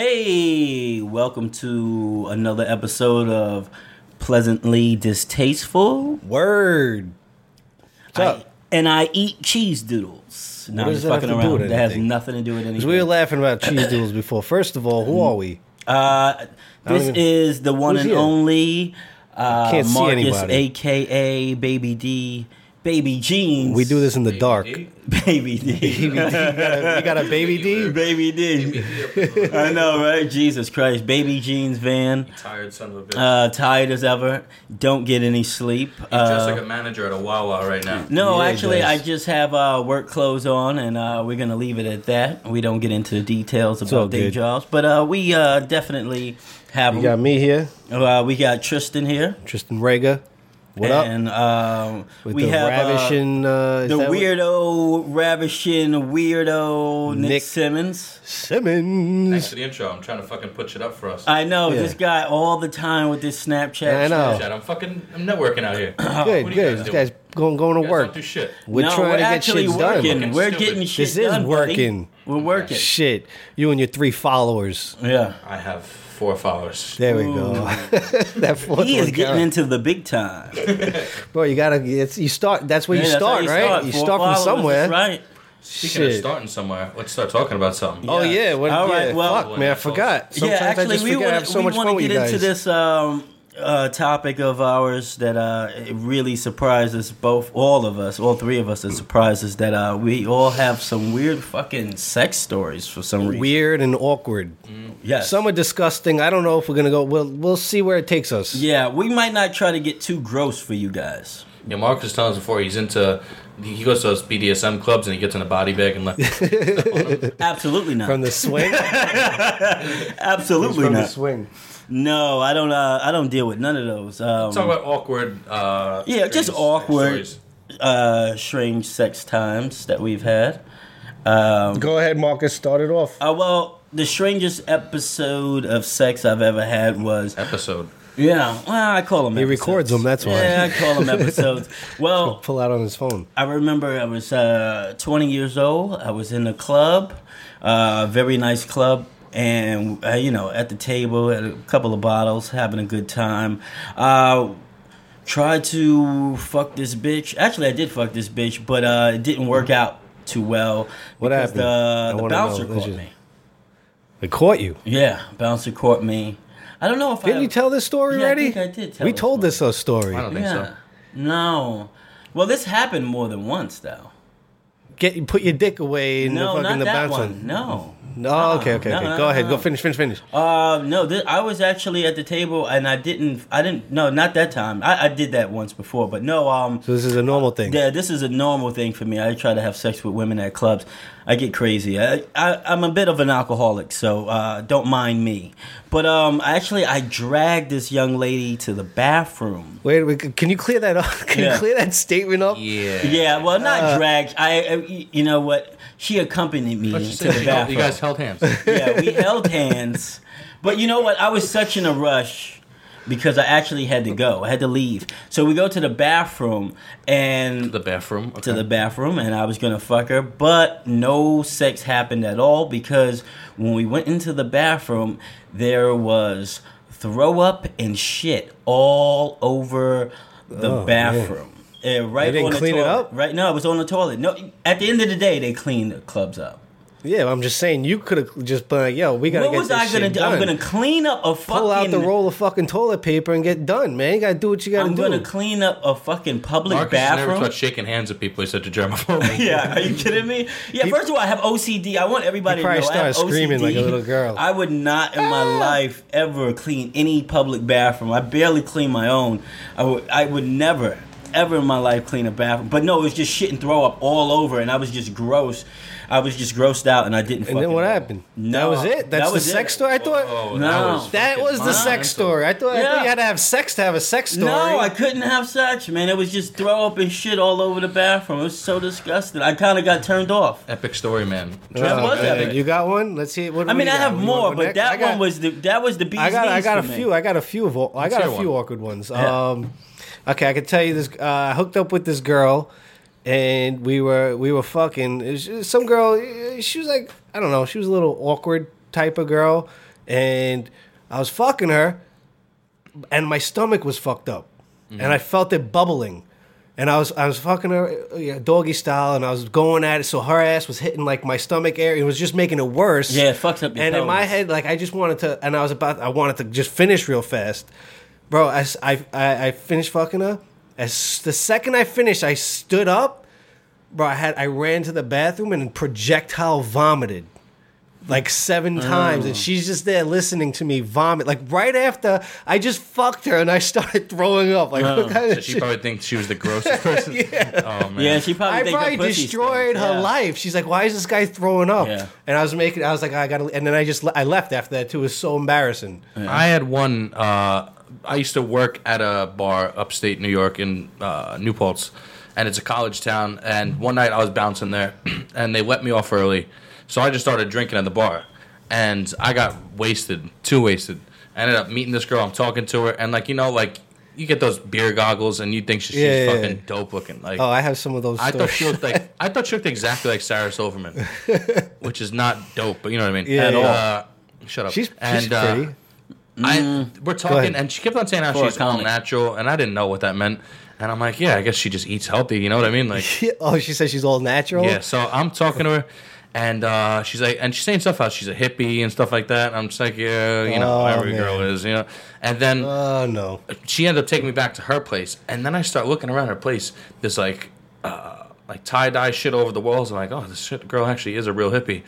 Hey, welcome to another episode of Pleasantly Distasteful. Word. What's I, up? and I eat cheese doodles. No, What I'm does just that have fucking to do around. with That has anything? nothing to do with anything. we were laughing about cheese doodles before. First of all, who are we? Uh, this even- is the one Who's and here? only uh, Can't see Marcus, anybody. aka Baby D, Baby Jeans. We do this in the dark. Baby D. you, got a, you got a baby D? Baby D. I know, right? Jesus Christ. Baby Jeans van. Tired son of a bitch. Uh, tired as ever. Don't get any sleep. He's Uh, just like a manager at a Wawa right now. no, Yeah, actually. I just have uh, work clothes on, and uh, we're gonna leave it at that. We don't get into the details all about day jobs, but uh, we uh, definitely have. You got me here, uh, we got Tristan here, Tristan Rega. What up? and um, With we the have uh, ravishing, uh, is the that what- weirdo, ravishing weirdo Nick, Nick- Simmons. Thanks for the intro. I'm trying to fucking put shit up for us. I know Yeah. this guy all the time with this Snapchat. I know. shit. Shit, I'm fucking I'm networking out here. Good, What are you good. guys This doing? guy's going, going You to guys work. don't do shit. We're no, trying we're to get actually shit working. done. We're Stupid. getting shit This is done, buddy. working. We're working. Shit. You and your three followers. Yeah. I have four followers. There we go. that fourth He is getting count. into the big time. Bro, you gotta. It's, you start. That's where Yeah, you that's how start, right? You Four start from somewhere. right. Speaking of Shit. starting somewhere, let's start talking about something. Oh Yeah. yeah. What, All yeah, right, well- fuck, man, I forgot. Sometimes yeah, actually, I just we forget I want have so we much fun to with get you guys. into this um, uh, topic of ours that uh, it really surprised us both, all of us, all three of us. It surprised us that uh, we all have some weird fucking sex stories for some reason. Weird and awkward. Yes. Some are disgusting. I don't know if we're gonna go. We'll we'll see where it takes us. yeah, we might not try to get too gross for you guys. Yeah, Mark was telling us before he's into. He goes to those BDSM clubs and he gets in a body bag and like. Absolutely not. From the swing. Absolutely from the not. swing. No, I don't. Uh, I don't deal with none of those. Um, Talk about awkward. Uh, Yeah, just awkward. uh, strange sex times that we've had. Um, Go ahead, Marcus. Start it off. uh, well, the strangest episode of sex I've ever had was Episode. yeah. Well, I call them. He episodes. records them, that's why. Yeah, I call them episodes. well, Pull out on his phone. I remember I was uh, 20 years old. I was in a club, uh, very nice club, and uh, you know, at the table, had a couple of bottles, having a good time. Uh, tried to fuck this bitch. Actually, I did fuck this bitch, but uh, it didn't work out too well. What happened? The, the bouncer know. caught Legit. me. They caught you. Yeah, bouncer caught me. I don't know if I Didn't I you tell this story Yeah, I already? think I did tell we this told one. this uh, story. I don't think Yeah, so. no. Well, this happened more than once, though. Get put your dick away in No, the not fucking the that bouncer. one. No. No, okay, okay, No, okay. no, Go no, ahead. no. Go finish, finish, finish. Uh, no, th- I was actually at the table and I didn't, I didn't, no, not that time. I, I did that once before, but no, um, So this is a normal thing. yeah, this is a normal thing for me. I try to have sex with women at clubs. I get crazy. I, I I'm a bit of an alcoholic, so uh, don't mind me. But um, actually, I dragged this young lady to the bathroom. Wait, wait, can you clear that up? Can Yeah. you clear that statement up? Yeah. Yeah, well, not Uh, dragged. I, I, you know what? She accompanied me Let's to the you, held- bathroom. you guys held hands. yeah, we held hands. But you know what? I was such in a rush because I actually had to go. I had to leave. So we go to the bathroom and the bathroom. Okay. to the bathroom and I was gonna fuck her, but no sex happened at all because when we went into the bathroom, there was throw up and shit all over the Oh, bathroom. Uh, right They didn't on the clean it toilet. up? Right? No, it was on the toilet. No, at the end of the day, they cleaned the clubs up. Yeah, I'm just saying you could have just been like, "Yo, we gotta What get was this I gonna shit do? done." I'm gonna clean up a fucking. pull out the roll of fucking toilet paper and get done, man. You gotta do what you gotta do. I'm gonna clean up a fucking public Marcus has never bathroom. touched shaking hands with people. He's such a germaphobe. Yeah, are you kidding me? Yeah, first of all, I have OCD. I want everybody He to know probably I have started screaming OCD. like a little girl. I would not in my Ah. life ever clean any public bathroom. I barely clean my own. I would, I would never, ever in my life clean a bathroom. But no, it was just shit and throw up all over, and I was just gross. I was just grossed out, and I didn't. and then what know. happened? No, that was it. That's that the was sex it. story. I thought Oh, No. that fucking was the sex story. I thought, I thought you had to have sex to have a sex story. No, I couldn't have sex, man. It was just throw up and shit all over the bathroom. It was so disgusting. I kind of got turned off. Epic story, man. That was man. epic. You got one? Let's see. What I mean, I have more, but next? that got- one was the that was the bee's I got, I got a me. few. I got a few of. I got a few one. awkward ones. Yeah. Um, okay, I can tell you this. Uh, I hooked up with this girl, and we were we were fucking. Some girl, she was like I don't know. She was a little awkward type of girl. and I was fucking her, and my stomach was fucked up, and I felt it bubbling. And I was I was fucking her yeah, doggy style, and I was going at it. So her ass was hitting like my stomach area. It was just making it worse. Yeah, it fucks up And in my head, like I just wanted to, and I was about, I wanted to just finish real fast, bro. I, I, I finished fucking her. As the second I finished, I stood up, bro. I had I ran to the bathroom and projectile vomited like seven times, Oh. and she's just there listening to me vomit. Like right after I just fucked her, and I started throwing up. Like what kind So she shit? probably thinks she was the grossest person. Yeah. Oh man. Yeah, she probably I think probably pussy destroyed stinks. her Yeah. life. She's like, "Why is this guy throwing up?" Yeah. And I was making, I was like, "I gotta," and then I just, I left after that too. It was so embarrassing. I had one. Uh, I used to work at a bar upstate New York in uh, New Paltz, and it's a college town. And one night I was bouncing there, and they let me off early, so I just started drinking at the bar, and I got wasted, too wasted. I ended up meeting this girl. I'm talking to her, and like you know, like you get those beer goggles, and you think she's, Yeah, she's yeah, fucking yeah. dope looking. Like Oh, I have some of those. I thought she looked like I thought she looked exactly like Sarah Silverman, which is not dope, but you know what I mean. Yeah, At yeah. all. Uh, shut up. she's, she's and, uh, pretty. I we're talking, and she kept on saying how For a she's all comic. natural, and I didn't know what that meant. And I'm like, yeah, I guess she just eats healthy. You know what I mean? Like, oh, she says she's all natural. yeah. So I'm talking to her, and uh, she's like, and she's saying stuff how she's a hippie and stuff like that. I'm just like, yeah, you know, Oh, every man. girl is, you know. And then Oh no. she ended up taking me back to her place, and then I start looking around her place. There's like, uh, like tie dye shit over the walls. I'm like, oh, this shit girl actually is a real hippie.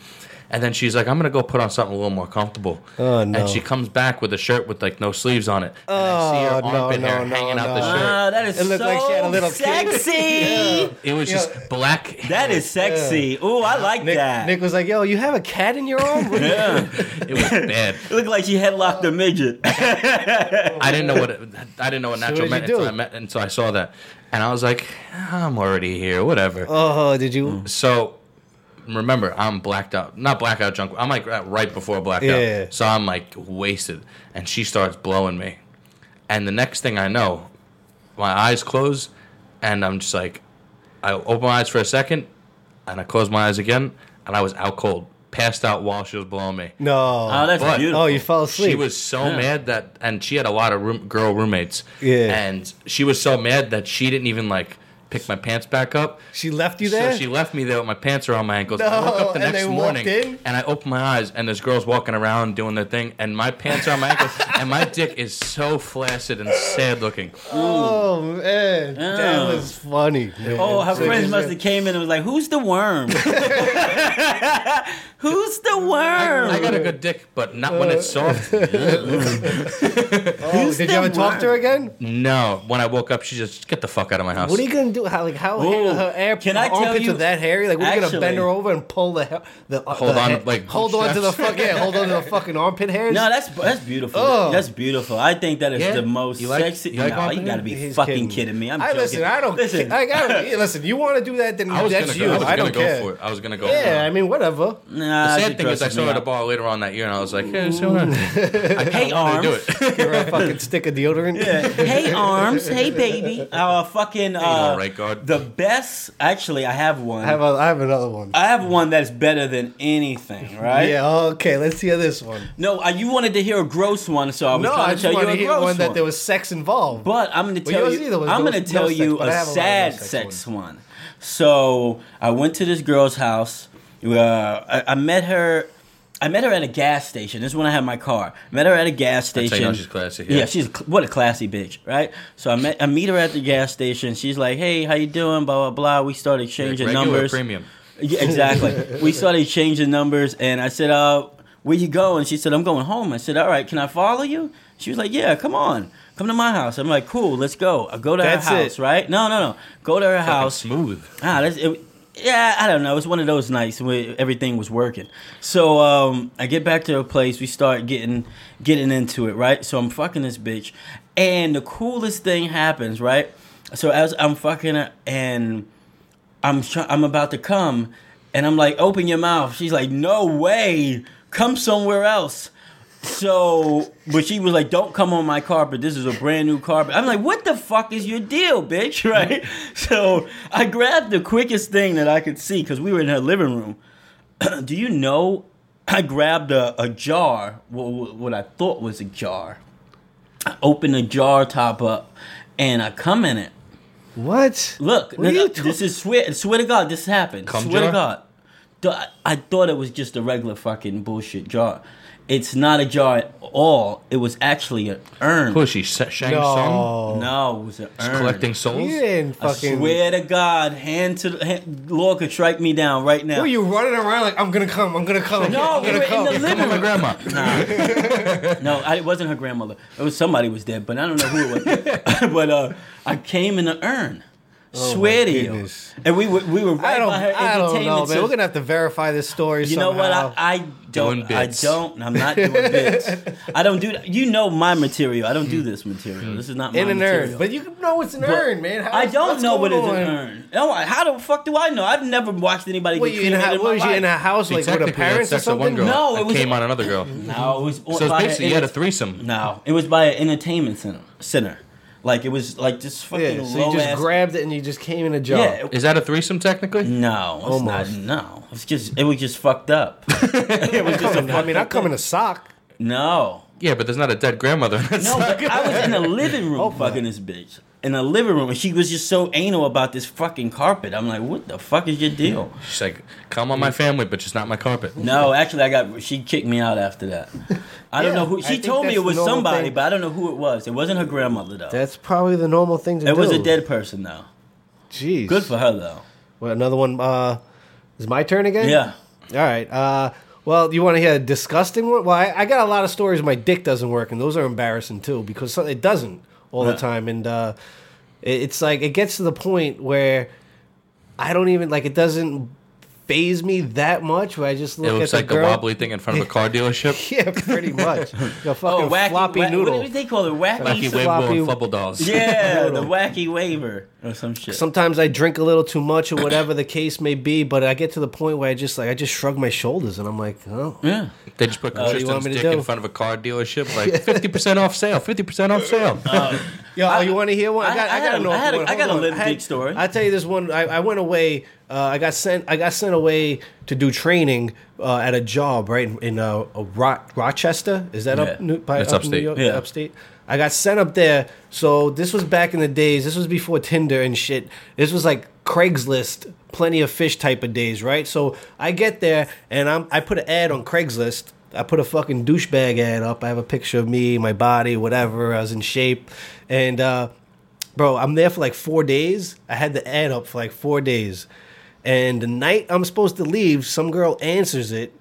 And then she's like, I'm gonna go put on something a little more comfortable. Oh, no. And she comes back with a shirt with like no sleeves on it. And I see her Oh, no, armpit hair no, no, hanging out the shirt. Ah, that is It looked so like she had a little kink. sexy. It was just black. That is sexy. Ooh, I like Nick, that. Nick was like, "Yo, you have a cat in your arm?" yeah. It was bad. It looked like she headlocked a midget. I didn't know what it, I didn't know what natural what'd meant you until do? I met until I saw that, and I was like, I'm already here. Whatever. oh, did you? So remember, I'm blacked out. Not blackout drunk. I'm like right before blackout. Yeah. So I'm like wasted, and she starts blowing me, and the next thing I know, my eyes close, and I'm just like, I open my eyes for a second, and I close my eyes again, and I was out cold, passed out while she was blowing me. No. Oh, that's But- beautiful. oh, you fell asleep. She was so Yeah. mad that, and she had a lot of room, girl roommates. Yeah. And she was so mad that she didn't even like pick my pants back up. She left you there. So she left me there with my pants around my ankles. I No, woke up the and next they walked morning in? and I opened my eyes and there's girls walking around doing their thing and my pants are on my ankles and my dick is so flaccid and sad looking. oh man, that Yeah. was funny. man. Oh, her So friends must have came in and was like, "Who's the worm? Who's the worm?" I got a good dick, but not when it's soft. Oh, Who's did you ever talk to her again? No, when I woke up, she just get the fuck out of my house. What are you gonna do? How like how Ooh, her air? can I her tell armpits you- are that hairy? Like we're gonna Actually- bend her over and pull the he- the uh, Hold the on, hair- like hold on to the bootstraps? fuck yeah, hold on to the fucking armpit hairs. No, that's that's beautiful. Oh. That's beautiful. I think that is Yeah? the most You like- sexy. you like no, you armpit gotta be He's fucking kidding. me. I'm I joking. listen. I don't. listen. I, I, hey, listen. You want to do that? Then I was that's gonna you. go, I was I gonna don't go care. for it. I was gonna go for Yeah. I mean, whatever. Nah, The she sad thing is, I grosses saw me her at a out. bar later on that year, and I was like, "Hey, so what?" I Hey, wanted to do arms. it. Give her a fucking stick of deodorant. hey arms, hey baby. Uh, fucking uh, all right, God. the best. Actually, I have one. I have a, I have another one. I have one that's better than anything. Right? Yeah. Okay. Let's hear this one. No, uh, you wanted to hear a gross one, so I was No, trying I to tell you a to hear gross one one. that there was sex involved. But I'm going to tell yours you. I'm gonna tell no you but I a have a sad no sex sex one. So I went to this girl's house. Uh, I, I met her. I met her at a gas station. This is when I had my car. Met her at a gas how you station. know she's classy, Yeah, yeah. she's a what a classy bitch, right? So I met I meet her at the gas station. She's like, "Hey, how you doing?" Blah blah blah. We started exchanging Regular numbers. premium. Yeah, exactly. we started exchanging numbers, and I said, "Uh, where you going?" She said, "I'm going home." I said, "All right, can I follow you?" She was like, "Yeah, come on, come to my house." I'm like, "Cool, let's go." I go to That's her house, it. right? No, no, no. Go to her Fucking house. smooth. Ah, that's it. Yeah, I don't know. It was one of those nights where everything was working. So um, I get back to her place. We start getting getting into it, right? So I'm fucking this bitch, and the coolest thing happens, right? So as I'm fucking and I'm try- I'm about to come, and I'm like, open your mouth. She's like, no way, come somewhere else. So, but she was like, "Don't come on my carpet. This is a brand new carpet." I'm like, "What the fuck is your deal, bitch?" Right? So I grabbed the quickest thing that I could see because we were in her living room. Do you know I grabbed a, a jar, wh- wh- what I thought was a jar. I opened the jar top up, and I come in it. What? Look, What are you nigga, this is swear. Swear to God, this happened. Cum swear jar? to God. I thought it was just a regular fucking bullshit jar. It's not a jar at all. It was actually an urn. Who is she? Sa- Shang Tsung? No. No, it was an urn. Collecting souls? You didn't I fucking. swear to God, hand to the hand, Lord could strike me down right now. Were you running around like I'm gonna come? I'm gonna come. No, I'm we gonna were come. in the living My room. grandma. No, I, it wasn't her grandmother. It was somebody was dead, but I don't know who it was. but uh, I came in an urn. Oh Swear to you. goodness. And we were we were right I don't. by her I don't know, entertainment. man. We're center. gonna have to verify this story. You know what? somehow. I, I Doing don't. I bits. don't. I'm not doing bits. I don't do that. You know my material. I don't do hmm. this material. This is not my in an material. urn, but you know it's an But urn, man. How- I don't what's know what is going an on? urn. No, I- how the fuck do I know? I've never watched anybody What get you in a, in what my was you in a house like with her technically, parents or that's sex one something? girl. No, it that was- came on another girl. No, it was. So it's by basically it you had a was- threesome. No, it was by an entertainment center. Center, like it was like just fucking Yeah, so low you just ass. grabbed it and you just came in a jar. yeah, it- Is that a threesome technically? no, it's Almost. not. No, it's just it was just fucked up. it was just a I mean, I come in a sock. No, Yeah, but there's not a dead grandmother. no, but I was in the living room oh, fucking this bitch. In the living room, and she was just so anal about this fucking carpet. I'm like, what the fuck is your deal? She's like, come on my family, but just not my carpet. No, actually, I got. She kicked me out after that. I don't Yeah, know who. She told me it was somebody, thing. but I don't know who it was. It wasn't her grandmother though. That's probably the normal thing to it do. was a dead person though. Jeez. Good for her though. Well, another one. Uh, is my turn again? Yeah. All right. Uh, well, you want to hear a disgusting one? Well, I, I got a lot of stories. My dick doesn't work, and those are embarrassing too because it doesn't all the time, and uh, it's like it gets to the point where I don't even like it doesn't faze me that much. Where I just look It at looks the like girl. a wobbly thing in front of a car dealership. Yeah, pretty much. a fucking Oh, wacky, floppy wa- noodle. What do they call it? Wacky. Wacky wave Floppy- and flubble dolls. Yeah, the wacky waiver or some shit. Sometimes I drink a little too much or whatever the case may be, but I get to the point where I just like I just shrug my shoulders and I'm like, oh, yeah. They just put oh, do you want Tristan's dick do? in front of a car dealership, like fifty percent off sale, fifty percent off sale. Oh. Yo, oh, you want to hear one? I- I had got a- I had a- one. I got a Hold little I dick story. I tell you this one. I, I went away. Uh, I got sent. I got sent away to do training uh, at a job right in, in uh, Ro- Rochester. Is that Yeah. up? New, by, That's up in New upstate. York? Yeah. upstate. I got sent up there. So this was back in the days. This was before Tinder and shit. This was like Craigslist, plenty of fish type of days, right? So I get there and I'm I put an ad on Craigslist. I put a fucking douchebag ad up. I have a picture of me, my body, whatever. I was in shape, and uh, bro, I'm there for like four days. I had the ad up for like four days, and the night I'm supposed to leave, some girl answers it,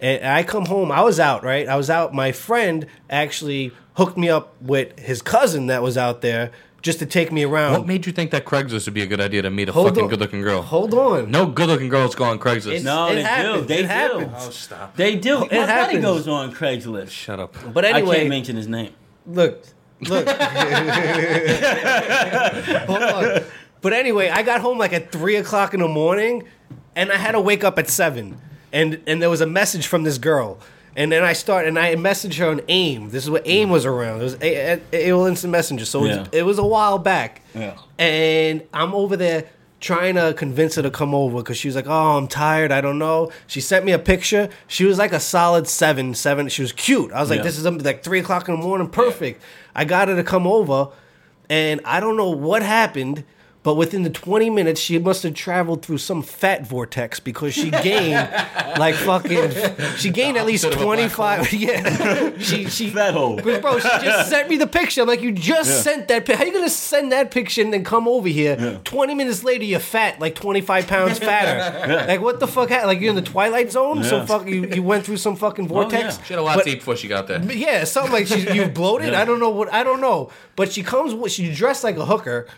and I come home. I was out, right? I was out. My friend actually hooked me up with his cousin that was out there just to take me around. What made you think that Craigslist would be a good idea to meet a Hold fucking on. good-looking girl? Hold on. No good-looking girls go on Craigslist. It's- No, It they do. They It do. happens. oh, stop. They do. My buddy happens. goes on Craigslist. Shut up. But anyway, I anyway, can't mention his name. Look, look. Hold on. But anyway, I got home like at three o'clock in the morning, and I had to wake up at seven, and and there was a message from this girl, and then I start and I messaged her on AIM. This is what AIM was around. It was A- A- AOL Instant Messenger, so it, was, Yeah. it was a while back. Yeah. And I'm over there trying to convince her to come over because she was like, "Oh, I'm tired. I don't know." She sent me a picture. She was like a solid seven, seven. She was cute. I was like, Yeah. "This is um, like three o'clock in the morning. Perfect." I got her to come over, and I don't know what happened. But within the 20 minutes, she must have traveled through some fat vortex because she gained like fucking. She gained at least opposite of a black 25. Yeah, she she Fat hole. but bro, she just sent me the picture. I'm like, you just sent that picture. How you gonna send that picture and then come over here? Twenty minutes later, you're fat, like 25 pounds fatter. Like what the fuck? ha- Like you're in the twilight zone? So Yeah. fuck you. You went through some fucking oh, vortex. yeah. She had a lot But- to eat before she got there. but Yeah, something like she you bloated. I don't know what I don't know. But she comes with she dressed like a hooker.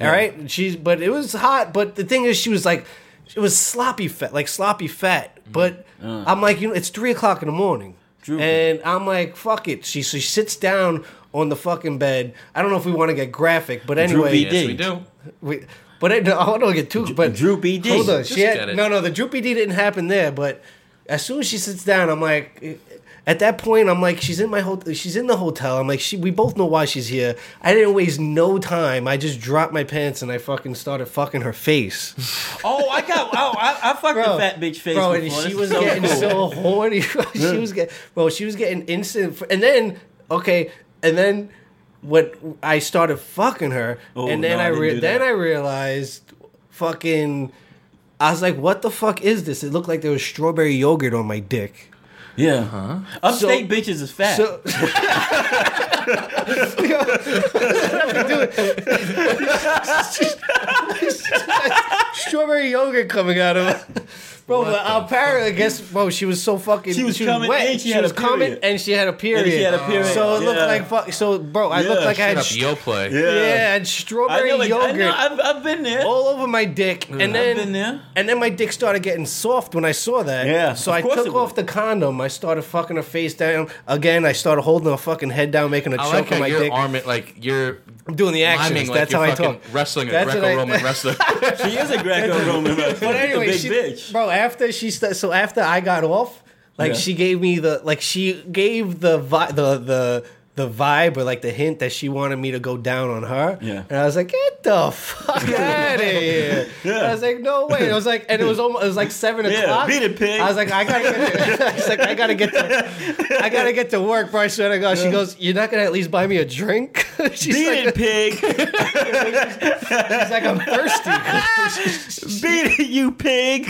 All right, she's but it was hot. But the thing is, she was like, it was sloppy fat, like sloppy fat. Mm-hmm. But uh. I'm like, you know, it's three o'clock in the morning, Droopy. and I'm like, fuck it. She so she sits down on the fucking bed. I don't know if we want to get graphic, but anyway, Droopy Yes, we do. we, but I, no, I don't get too. But Droopy D. Hold on, Just she had, no, no. The droopy D didn't happen there. But as soon as she sits down, I'm like, at that point, I'm like, she's in my hotel. She's in the hotel. I'm like, she. We both know why she's here. I didn't waste no time. I just dropped my pants and I fucking started fucking her face, Oh, I got. Oh, I, I fucked bro. the fat bitch face. bro, and before. she was so getting cool. so horny. she was getting, bro. She was getting instant. And then, okay, and then what? I started fucking her, Oh, and then no, I I, re- then. I realized, fucking. I was like, "What the fuck is this?" It looked like there was strawberry yogurt on my dick. Yeah. huh? Upstate So- bitches is fat. So, strawberry yogurt coming out of her. Bro, but apparently, I guess, bro, she was so fucking. She was coming wet. and she had a was coming period. and she had a period. And she had a period, So it looked yeah. like fuck. So, bro, I Yeah, looked like I had. up, st- yo play. yeah, and I strawberry know, like, I yogurt know, I've, I've been there. all over my dick, mm. and I've then been there. and then my dick started getting soft when I saw that. Yeah, So of I took off the condom. I started fucking her face down again. I started holding her fucking head down, making a I choke like on my your dick. arm, like you're I'm doing the actions. miming like That's you're how I talk. wrestling a That's what Greco-Roman wrestler. She is a Greco-Roman wrestler. But anyway, big she, bitch. bro. After she st- so after I got off, like Yeah. she gave me the like she gave the vi- the the the vibe or like the hint that she wanted me to go down on her. Yeah. And I was like, get the fuck out of here. Yeah. I was like, no way. I was like, and it was almost it was like seven Yeah, o'clock. beat it, pig. I was like, I gotta get. To, I was like, I gotta get to. I gotta get to work, bro. I swear to God. She goes, you're not gonna at least buy me a drink. she's Beat like, it, pig. she's like, I'm thirsty. Beat it, you pig.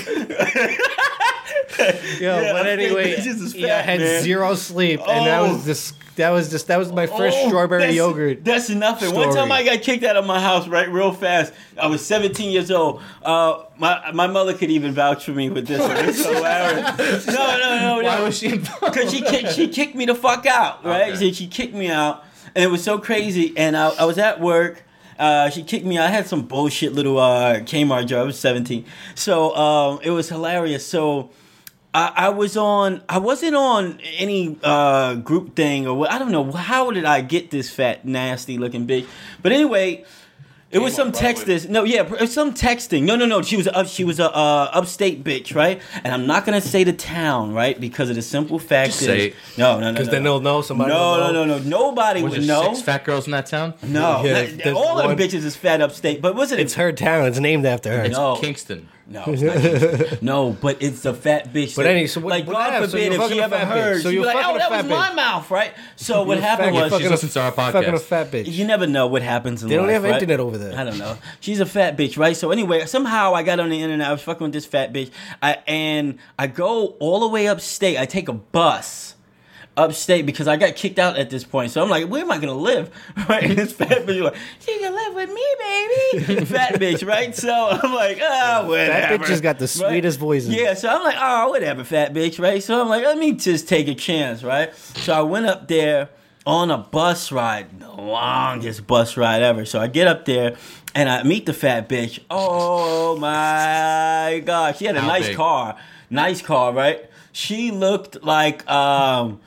Yo, Yeah, but anyway, yeah, I had man. zero sleep, and that Oh. was just that was just that was my first Oh, strawberry that's- yogurt. That's nothing. One time I got kicked out of my house, right, real fast. I was 17 years old. Uh, my my mother could even vouch for me with this. one. It's hilarious. No, no, no, no. Why was she? Because she kicked, she kicked me the fuck out, right? Okay. She, she kicked me out, and it was so crazy. And I, I was at work. Uh, she kicked me. I had some bullshit little uh, Kmart job. I was 17. So um, it was hilarious. So I, I was on. I wasn't on any uh, group thing or what. I don't know. How did I get this fat, nasty looking bitch? But anyway. It was some Kmart, probably. texters. No, yeah, some texting. No, no, no. She was up- she was a uh, upstate bitch, right? And I'm not gonna say the town, right? Because of the simple fact Just is, say it. no, no, no, Because no, then no. they'll know somebody. No, will no, know. no, no. Nobody Was would there know. six fat girls in that town? no, Yeah, not- there's all of the bitches is fat upstate. But was it? It's her town. It's named after her. It's No. Kingston. No, it's not no, but it's a fat bitch. But anyway, so what- like what God happened? So forbid you're if she ever bitch. heard, So she'd be like, "Oh, that was my mouth, right?" So what happened was She a- listens to our Fucking a fat bitch. You never know what happens in They don't life, have right? internet over there. I don't know. She's a fat bitch, right? So anyway, somehow I got on the internet. I was fucking with this fat bitch, I, and I go all the way upstate. I take a bus upstate because I got kicked out at this point. So I'm like, where am I gonna live? Right? And this fat bitch like, she can live with me, baby. fat bitch, right? So I'm like, ah, whatever. That bitch has got the Right? sweetest voice. Yeah, so I'm like, oh, whatever, fat bitch, right? So I'm like, let me just take a chance, right? So I went up there on a bus ride, the longest bus ride ever. So I get up there and I meet the fat bitch. Oh my god, she had a How nice big? car, nice car, right? She looked like um.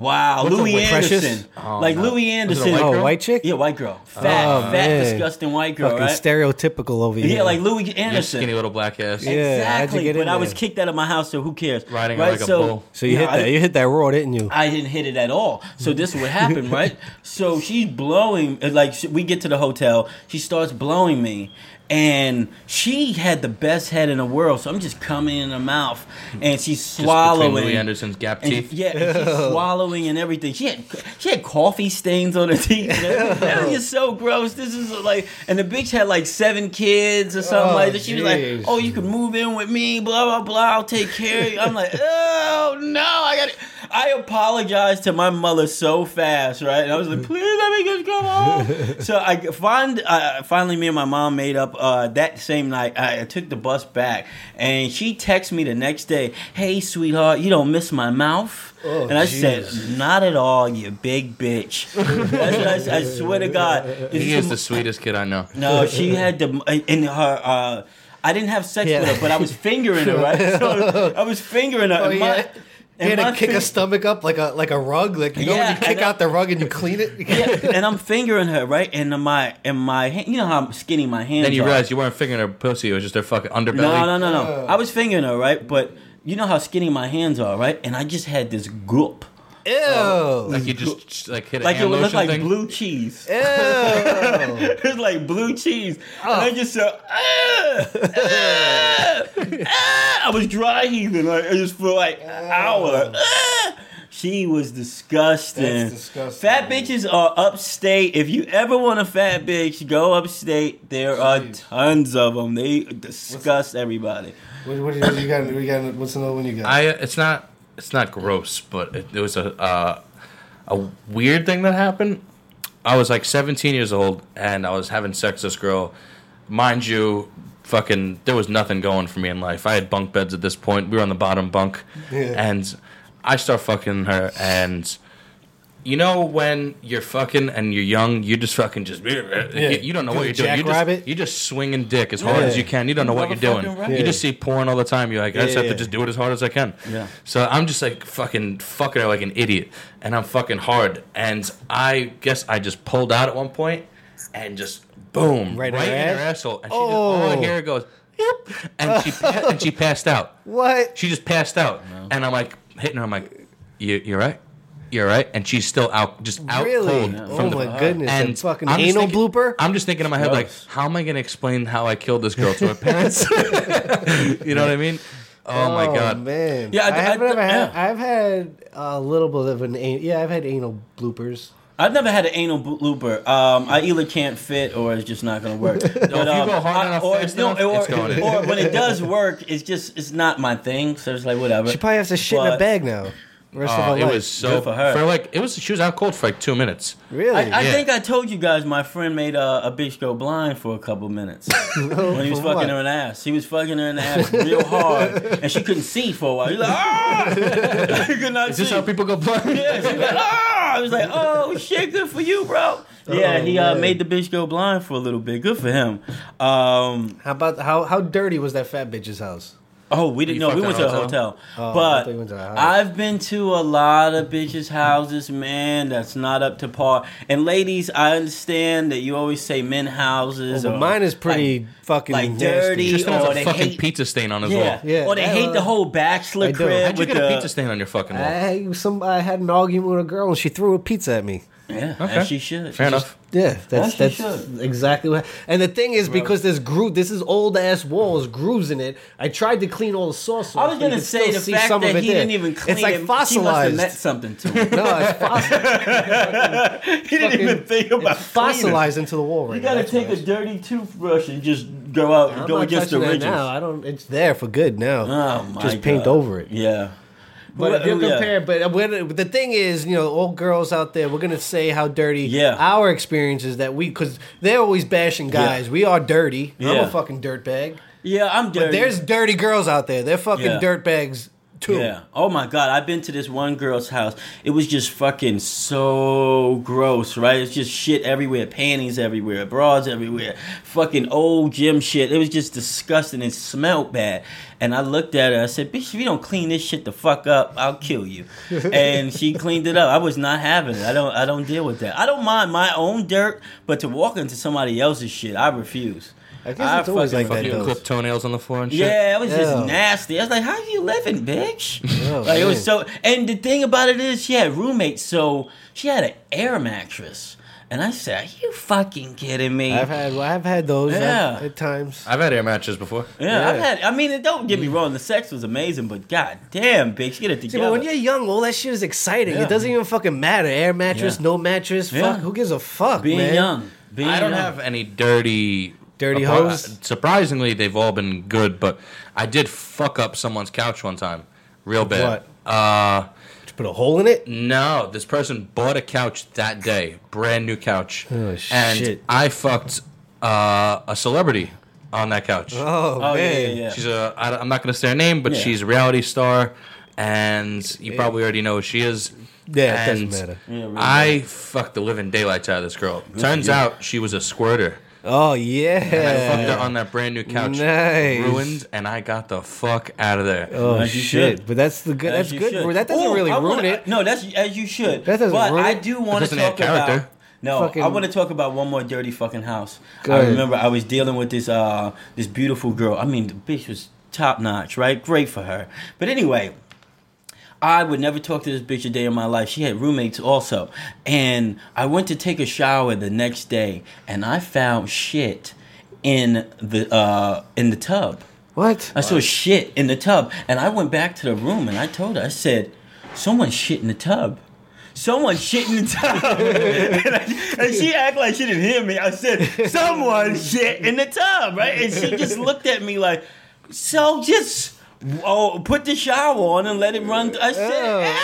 Wow, What's Louie white- Anderson, Oh, like no. Louie Was it a Anderson. white Oh, white chick? Yeah, white girl, fat, Oh, fat, man. disgusting white girl, Fucking right? stereotypical over here. Yeah, like Louie Your Anderson. skinny little black ass. Yeah. how'd you Exactly, get in but I was kicked out of my house, so who cares? Riding right? like a so, bull. So you no, hit that. I, You hit that raw, didn't you? I didn't hit it at all. So this is what happened, right? So she's blowing. Like we get to the hotel, she starts blowing me, and she had the best head in the world. So I'm just coming in her mouth, and she's swallowing. Just between swallowing. Louie Anderson's gap And teeth. yeah, and she's swallowing and everything. She had she had coffee stains on her teeth. and everything. That was just so gross. This is like, and the bitch had like seven kids or something Oh, like that. She was like, "Oh, you can move in with me, blah blah blah. I'll take care of you." I'm like, "Oh no, I got." I apologized to my mother so fast, right? And I was like, "Please let me just come home." so I find uh, finally, me and my mom made up uh, that same night. I, I took the bus back, and she texted me the next day, "Hey, sweetheart, you don't miss my mouth." Oh, and I jeez. said, "Not at all, you big bitch." That's what I. I swear to God, This He is is the- the sweetest kid I know. no, she had the in her. Uh, I didn't have sex Yeah. with her, but I was fingering her. Right, so I was fingering her. Oh, and my, yeah. You and had to kick fin- a stomach up like a like a rug, like you know Yeah, when you kick I- out the rug and you clean it. yeah, and I'm fingering her right, and my and my hand, you know how skinny my hands. Are. Then you are. realize you weren't fingering her pussy; it was just her fucking underbelly. No, no, no, no. I was fingering her, right? But you know how skinny my hands are, right? And I just had this goop. Ew. Like you just like hit a Like it hand would look like thing. blue cheese. Ew. it's like blue cheese. And I just said, ah, ah. I was dry heaving. Like, I just for like an hour. Ah. She was disgusting. Disgusting, Fat bitches are upstate. If you ever want a fat bitch, go upstate. There are tons of them. They disgust everybody. What, what, what you got? We got. What's another one you got? I it's not it's not gross, but it, it was a uh, a weird thing that happened. I was like 17 years old and I was having sex with this girl. Mind you, fucking there was nothing going for me in life. I had bunk beds at this point. We were on the bottom bunk, Yeah. and I start fucking her and. You know when you're fucking and you're young, you just fucking just you, you don't know what you're doing. You just, Jackrabbit? you just swinging dick as hard as you can. You don't know what you're doing. Motherfucking right. You just see porn all the time. You're like, I just Yeah, have to just do it as hard as I can. Yeah. So I'm just like fucking fucking her like an idiot, and I'm fucking hard, and I guess I just pulled out at one point, and just boom, Right right, in her in her asshole, and she Oh. just, oh, here it goes, yep, and she pa- and she passed out. what? She just passed out, and I'm like hitting her. I'm like, you you're right, you're right, and she's still out, just out really? cold Oh from the my goodness! and And fucking I'm just anal thinking- blooper. I'm just thinking in my head, like, Gross. how am I going to explain how I killed this girl to her parents? you know what I mean? Oh, my god! man! Yeah, I- I, have I- never had. yeah. I've had a little bit of an. an- Yeah, I've had anal bloopers. I've never had an anal bo- looper. Um, I either can't fit or it's just not going to work. But, if you um, go hard I- enough, or, fast no, enough, or, it's going in. or when it does work, it's just it's not my thing. So it's like whatever. She probably has to shit in a But- bag now. Rest Oh, of it her life. was so Good for her. like it was. She was out cold for like two minutes. really. I, I Yeah. think I told you guys my friend made a, a bitch go blind for a couple minutes when he was For fucking what? her in the ass. He was fucking her in the ass real hard, and she couldn't see for a while. He's like, ah, she could not Is see. this how people go blind? yeah, she was like, ah! I was like, oh shit, good for you, bro. Yeah, Oh, he uh, man. made the bitch go blind for a little bit. Good for him. Um, how about how how dirty was that fat bitch's house? Oh, we didn't You know. We went to a a hotel. Oh, but thought went to house. I've been to a lot of bitches' houses, man. That's not up to par. And ladies, I understand that you always say men houses. Oh, well, or mine is pretty like- fucking like nasty. dirty. Just has or a they fucking hate- pizza stain on his Yeah. wall. Yeah, Or they I hate don't- the whole bachelor I crib. How'd you with get a pizza stain on your fucking wall? I some I had an argument with a girl and she threw a pizza at me. Yeah, Okay. as she should. Fair She just- enough. Yeah, that's she that's should. exactly what. And the thing is, because there's groove, this is old ass walls, grooves in it. I tried to clean all the sauce. I was gonna say still the see fact some of that it he there. didn't even clean It's like it. He must have fossilized. meant something to him. No, it's, fossil- he didn't even think about it's fossilized into the wall right You gotta that's take why. a dirty toothbrush and just go out, I'm go not against the touching that ridges. now. I don't. It's there for good now. Oh my Just paint God. over it. Yeah. But if Well, yeah. compare, but when, the thing is, you know, old girls out there, we're gonna say how dirty Yeah. our experiences that we, because they're always bashing guys. We are dirty. I'm a fucking dirtbag. Yeah, I'm dirty. But there's dirty girls out there. They're fucking Yeah. dirtbags too. Yeah. Oh my god, I've been to this one girl's house. It was just fucking so gross, right? It's just shit everywhere, panties everywhere, bras everywhere, fucking old gym shit. It was just disgusting. It smelled bad. And I looked at her. I said, "Bitch, if you don't clean this shit the fuck up, I'll kill you." and she cleaned it up. I was not having it. I don't. I don't deal with that. I don't mind my own dirt, but to walk into somebody else's shit, I refuse. I guess it's always fucking like that, Fucking though. clip toenails on the floor and shit. yeah, it was just Ew. nasty. I was like, "How are you living, bitch?" Oh, like it was so. And the thing about it is, she had roommates, so she had an air mattress. And I said, "Are you fucking kidding me?" I've had, well, I've had those Yeah. at, at times. I've had air matches before. yeah, I've had. I mean, don't get me wrong. The sex was amazing, but god damn, bitch, get it See, together. but when you're young, all that shit is exciting. Yeah. It doesn't even fucking matter. Air mattress, Yeah. no mattress. Yeah. Fuck, who gives a fuck, being man? young, being I don't young. have any dirty Dirty apart- hoes? Surprisingly, they've all been good, but I did fuck up someone's couch one time, real bad. Uh, Did you put a hole in it? no, this person bought a couch that day, brand new couch, Oh, and shit. I fucked uh, a celebrity on that couch. Oh, Oh yeah, man. yeah, yeah. She's a I, I'm not going to say her name, but Yeah. she's a reality star, and you probably already know who she is. Yeah, it doesn't And matter. Yeah, really I fucked the living daylights out of this girl. Turns out she was a squirter. Oh, And I fucked yeah. her on that brand new couch. Nice. Ruined, and I got the fuck out of there. Oh, As you shit. should. But that's the good. As That's you good. should. That doesn't Ooh, really I ruin wanna- it. No, that's as you should. That doesn't but ruin I it. do want to doesn't talk character. about. No, Fucking- I want to talk about one more dirty fucking house. Go I ahead. remember I was dealing with this uh this beautiful girl. I mean, the bitch was top notch, right? Great for her. But anyway, I would never talk to this bitch a day in my life. She had roommates also. And I went to take a shower the next day and I found shit in the uh in the tub. What? I saw shit in the tub. And I went back to the room and I told her, I said, someone shit in the tub. Someone shit in the tub. and, I- and she acted like she didn't hear me. I said, someone shit in the tub, right? And she just looked at me like, so just oh, put the shower on and let it run. I said,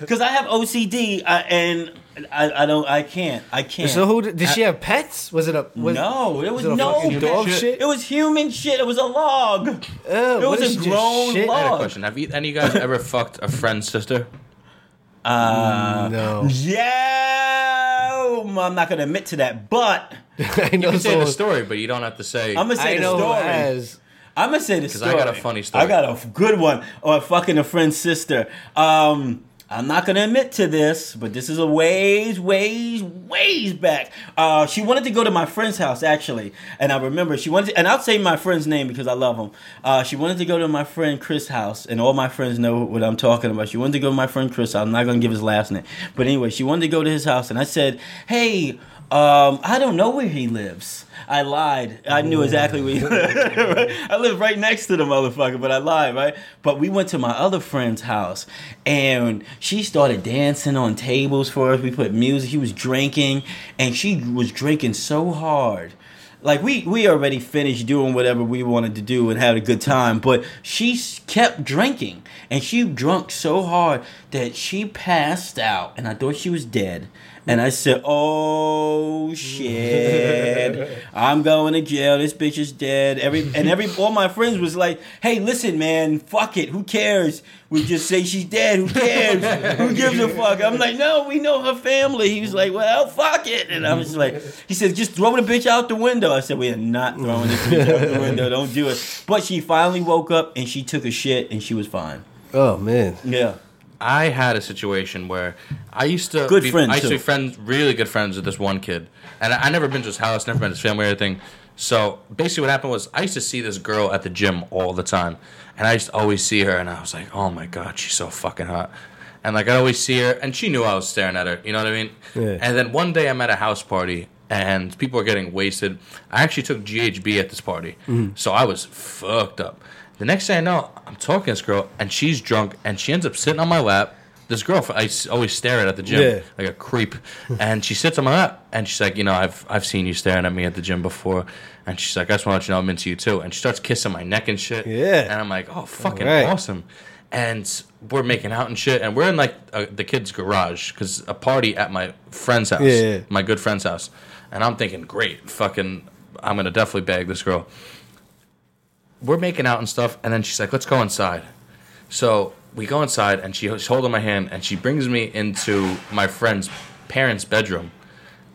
because I have OCD uh, and I, I don't, I can't, I can't. So who did, did she have pets? Was it a was, no, it was it no dog shit. shit? It was human shit. It was a log. Oh, it was a she just grown shit? I had a log. question. Have you, any of you guys ever fucked a friend's sister? Uh, No, yeah, I'm not gonna admit to that, but I You know can say the story, but you don't have to say. I'm gonna say I the know who story. I'm gonna say the 'Cause story. I got a funny story. I got a good one. Or fucking a friend's sister. Um, I'm not gonna admit to this, but this is a ways, ways, ways back. Uh, she wanted to go to my friend's house actually, and I remember she wanted, to, and I'll say my friend's name because I love him. Uh, she wanted to go to my friend Chris' house, and all my friends know what I'm talking about. She wanted to go to my friend Chris. I'm not gonna give his last name, but anyway, she wanted to go to his house, and I said, "Hey, um, I don't know where he lives." I lied. I knew exactly where he lived. I live right next to the motherfucker, but I lied, right? But we went to my other friend's house, and she started dancing on tables for us. We put music. He was drinking, and she was drinking so hard. Like we we already finished doing whatever we wanted to do and had a good time, but she kept drinking, and she drunk so hard that she passed out, and I thought she was dead. And I said, "Oh shit, I'm going to jail. This bitch is dead." Every and every all my friends was like, "Hey, listen, man, fuck it. Who cares? We just say she's dead. Who cares? Who gives a fuck?" I'm like, "No, we know her family." He was like, "Well, fuck it." And I was like, "He said, just throw the bitch out the window." I said, "We are not throwing this bitch out the window. Don't do it." But she finally woke up and she took a shit and she was fine. Oh man. Yeah. I had a situation where I used to Good be, friend, I used to be friends, really good friends with this one kid, and I, I never been to his house, never met his family or anything. So basically, what happened was I used to see this girl at the gym all the time, and I used to always see her, and I was like, oh my god, she's so fucking hot. And like I'd always see her, and she knew I was staring at her. You know what I mean? Yeah. And then one day I'm at a house party, and people are getting wasted. I actually took GHB at this party, mm-hmm. so I was fucked up. The next thing I know, I'm talking to this girl, and she's drunk, and she ends up sitting on my lap. This girl, I always stare at at the gym Yeah. like a creep, and she sits on my lap, and she's like, you know, I've I've seen you staring at me at the gym before, and she's like, I just want to let you know I'm into you too, and she starts kissing my neck and shit, Yeah. and I'm like, oh, fucking Alright. awesome, and we're making out and shit, and we're in like uh, the kid's garage because a party at my friend's house, Yeah, yeah. my good friend's house, and I'm thinking, great, fucking, I'm gonna definitely bag this girl. We're making out and stuff, and then she's like, let's go inside. So we go inside, and she's holding my hand, and she brings me into my friend's parents' bedroom,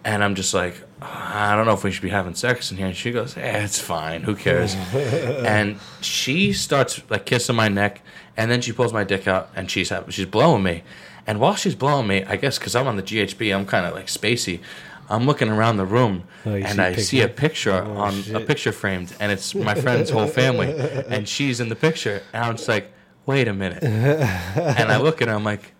and I'm just like, I don't know if we should be having sex in here. And she goes, "Eh, it's fine. Who cares?" and she starts like kissing my neck, and then she pulls my dick out, and she's she's blowing me, and while she's blowing me, I guess because I'm on the GHB, I'm kind of like spacey. I'm looking around the room, Oh, and see I see a picture? picture on a picture framed, and it's my friend's whole family, and she's in the picture, and I'm just like, wait a minute, and I look at her, I'm like,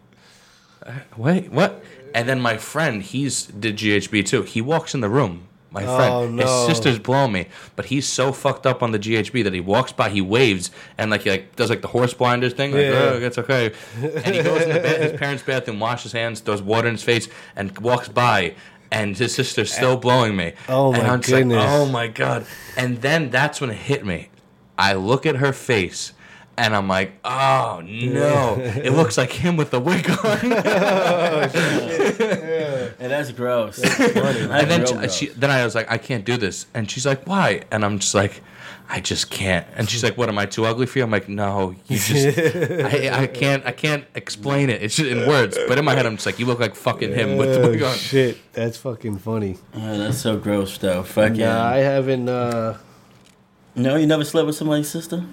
"Uh, wait, what? And then my friend, he's did GHB too. He walks in the room. My friend, Oh, no. his sister's blowing me, but he's so fucked up on the GHB that he walks by, he waves, and like he like does like the horse blinders thing, like Yeah. oh, it's okay, and he goes in the ba- his parents' bathroom, washes his hands, throws water in his face, and walks by. And his sister's still blowing me. Oh, and my I'm just like, goodness. oh my god! And then that's when it hit me. I look at her face, and I'm like, oh no! it looks like him with the wig on. And that's gross. and then she, she, then I was like, I can't do this. And she's like, why? And I'm just like, I just can't. And she's like, what? Am I too ugly for you? I'm like, no, you just, I, I can't, I can't explain it. It's just in words. But in my head, I'm just like, you look like fucking him with the wig on. shit, that's fucking funny. Oh, that's so gross, though. Fucking. Nah, I haven't. uh No, you never slept with somebody's sister.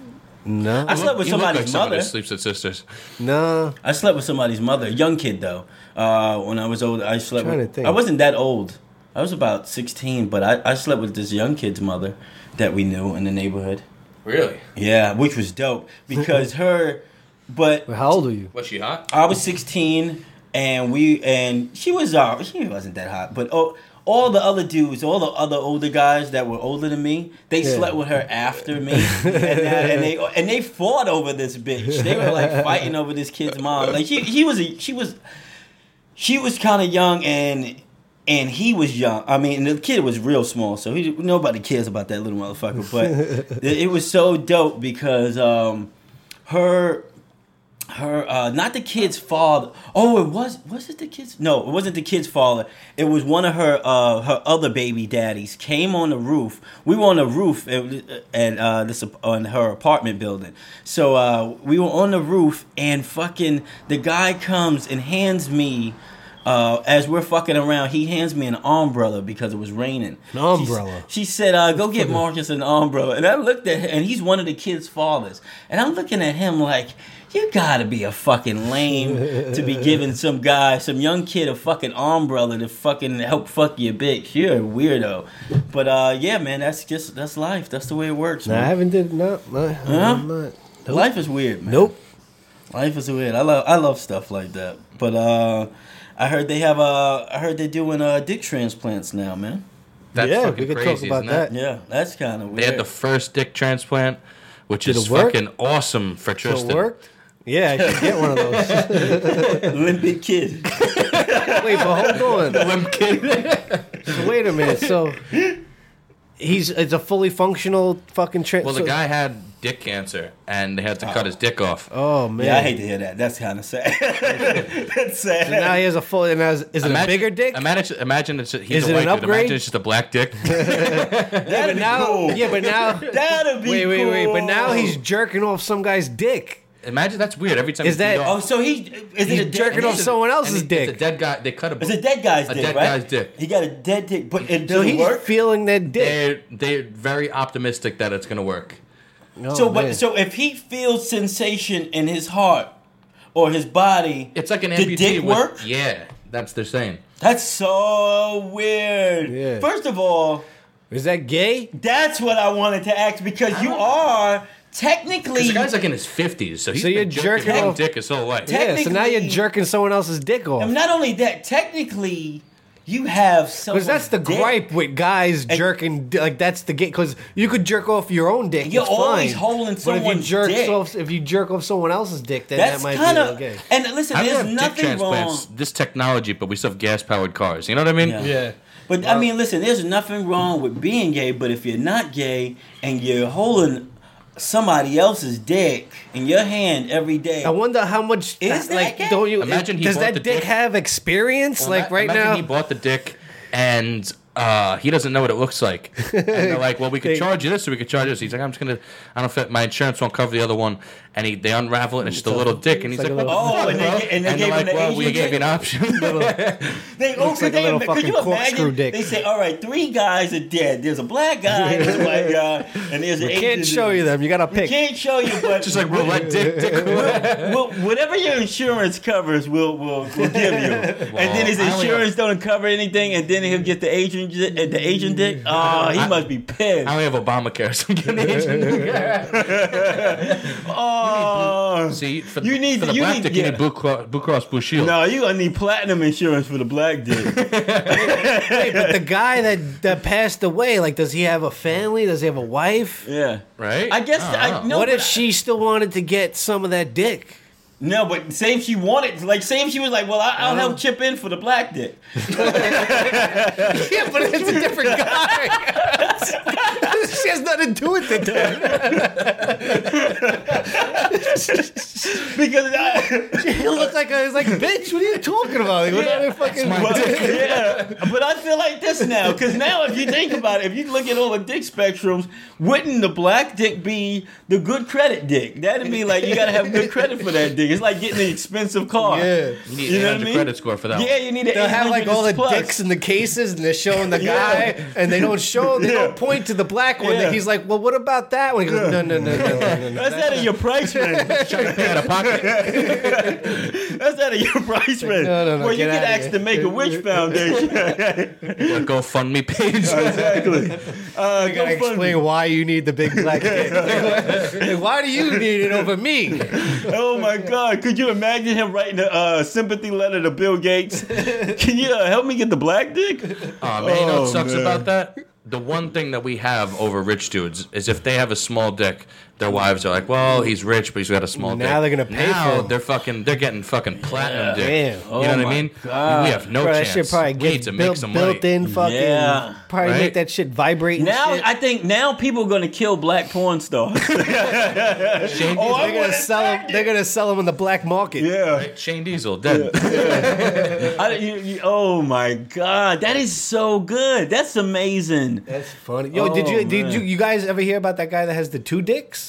No, I slept with You look somebody's like someone mother. sleeps with sisters. no. I slept with somebody's mother, young kid though. Uh, when I was old, I slept. Trying With, to think. I wasn't that old. I was about sixteen, but I, I slept with this young kid's mother that we knew in the neighborhood. Really? Yeah, which was dope because her, but How old are you? Was she hot? I was 16 and we and she was uh she wasn't that hot, but oh all the other dudes, all the other older guys that were older than me, they Yeah. slept with her after me, and, that, and they and they fought over this bitch. They were like fighting over this kid's mom. Like she he was a, she was she was kind of young and and he was young. I mean, the kid was real small, so he nobody cares about that little motherfucker. But it, it was so dope because um, her her uh not the kid's father oh it was was it the kid's no it wasn't the kid's father it was one of her uh her other baby daddies came on the roof we were on the roof at, at uh this on her apartment building so uh we were on the roof and fucking the guy comes and hands me uh, as we're fucking around, he hands me an umbrella because it was raining. An umbrella? She, she said, uh, "Go get Marcus an umbrella." And I looked at him, and he's one of the kids' fathers. And I'm looking at him like, "You gotta be a fucking lame to be giving some guy, some young kid, a fucking umbrella to fucking help fuck your bitch. You're a weirdo." But uh, yeah, man, that's just that's life. That's the way it works. Nah, I haven't did no. no Huh? Nope. Life is weird, man. Nope. Life is weird. I love I love stuff like that. But uh, I heard they have a. I heard they're doing uh dick transplants now, man. That's Yeah, fucking we could talk crazy, about isn't it? that. Yeah, that's kind of weird. They had the first dick transplant, which Did is it fucking awesome for So Tristan. it worked. Yeah, I should get one of those. limpid kid. Wait, but hold on. Limp kid. So wait a minute. So he's it's a fully functional fucking trans. well, the guy had dick cancer, and they had to cut oh. his dick off. Oh man. Yeah, I hate to hear that. That's kind of sad. that's sad. So now he has a full. And has, is it a bigger dick? Imagine, imagine it's he's Is a it an white dude. upgrade? Imagine it's just a black dick. That'd but be now, cool. yeah, but now. That'd be Wait, wait, wait! But cool. now he's jerking off some guy's dick. Imagine that's weird. Every time Is you that- Oh, so he is He's it a jerking off someone else's and he- it's dick. a dead guy. They cut a. It's a dead guy's A dick, dead right? guy's dick. He got a dead dick, but it So doesn't he's work. feeling that dick. They're they're very optimistic that it's gonna work. Oh, so, man. but so if he feels sensation in his heart or his body, It's like an the amputee. dick with, work. Yeah, that's they're saying. That's so weird. Yeah. First of all, is that gay? that's what I wanted to ask because you are technically. Because the guy's like in his fifties, so he's So you're been jerking jerking off off- dick his whole life. Yeah. So now you're Technically- jerking someone else's dick off. and not only that, technically, you have some. Because that's the gripe with guys jerking. di- Like that's the gay. Because you could jerk off your own dick. You're it's always fine. holding But if you someone's jerk dick. off, if you jerk off someone else's dick, then That's that might kind be of. gay. And listen, How do you there's have dick nothing transplants? wrong. This technology, but we still have gas powered cars. You know what I mean? Yeah. But I mean, listen, there's nothing wrong with being gay, but if you're not gay and you're holding somebody else's dick in your hand every day, I wonder how much. Is that like? gay? Don't you? Imagine he does bought that the dick, dick- have experience? Well, like ima- right imagine now. he bought the dick and uh, he doesn't know what it looks like. And they're like, "Well, we could charge you this, or we could charge this." He's like, "I'm just gonna, I don't know if my insurance won't cover the other one." And he, they unravel it, and it's just a little dick, and he's like like, Oh, and they bro?" ga- and they they're gave like, "Well, Asian we gave you an option." They Looks like a little fucking corkscrew dick. They say, all right, three guys are dead. There's a black guy, there's a white guy, and there's an we can't show you them. You gotta We pick. can't show you, but just like roulette dick, dick. well, whatever your insurance covers, we'll we'll, we'll give you. and then his insurance don't cover anything, and then he'll get the Asian di- uh, the Asian dick. Oh, he I- must be pissed. I only have Obamacare, so I'm getting the Asian dick. oh, Oh. See, for, You need- for the you black need- dick, yeah. you need Blue Cross, Blue Cross Blue Shield. no, you gonna need platinum insurance for the black dick. Wait, but the guy that that passed away, like, does he have a family? Does he have a wife? yeah, Right? I guess don't I, know. no. what but if she still wanted to get some of that dick? No, but say if she wanted, like, say if she was like, well, I, I'll Uh-huh. help chip in for the black dick. Yeah, but it's a different guy. she has nothing to do with it. Then. Because I, He looked like a, it's like, bitch. What are you talking about? Like, what Yeah. other fucking? Well, yeah, but I feel like this now because now if you think about it, if you look at all the dick spectrums, wouldn't the black dick be the good credit dick? That'd be like you gotta have good credit for that dick. It's like getting an expensive car. Yeah. You need You know what I mean? credit score for that Yeah, you need an They'll have like all the plus. dicks in the cases, and they're showing the Yeah. guy, and they don't show. They don't point to the black one. Yeah. He's like, well, what about that one? He goes, no, no, no, no, no, no, no. That's out of your price range. out of pocket. That's out of your price range. No, no, no, Well, you get can outta ask here. the Make a Wish Foundation. The GoFundMe page. exactly. Uh, You gotta go fund explain why you need the big black dick. Like, why do you need it over me? Oh my God! Could you imagine him writing a uh, sympathy letter to Bill Gates? Can you uh, help me get the black dick? Oh man, you know Oh, what sucks man. about that? The one thing that we have over rich dudes is if they have a small dick, their wives are like, "Well, he's rich, but he's got a small dick." Now they're gonna pay now for it. They're fucking. They're getting fucking platinum dick. Damn. You Oh know what my I mean? God. We have no Bro, that chance. shit probably we need gets to built, make some built money. in fucking. Yeah. Probably Right? make that shit vibrate. And Now shit. I think now people are going to kill black porn stars. Shane, Oh, I they're gonna sell them. They're gonna sell them in the black market. yeah. Shane Diesel dead. I, you, you, oh my God, that is so good. That's amazing. That's funny. Yo, did Oh, you did you you guys ever hear about that guy that has the two dicks?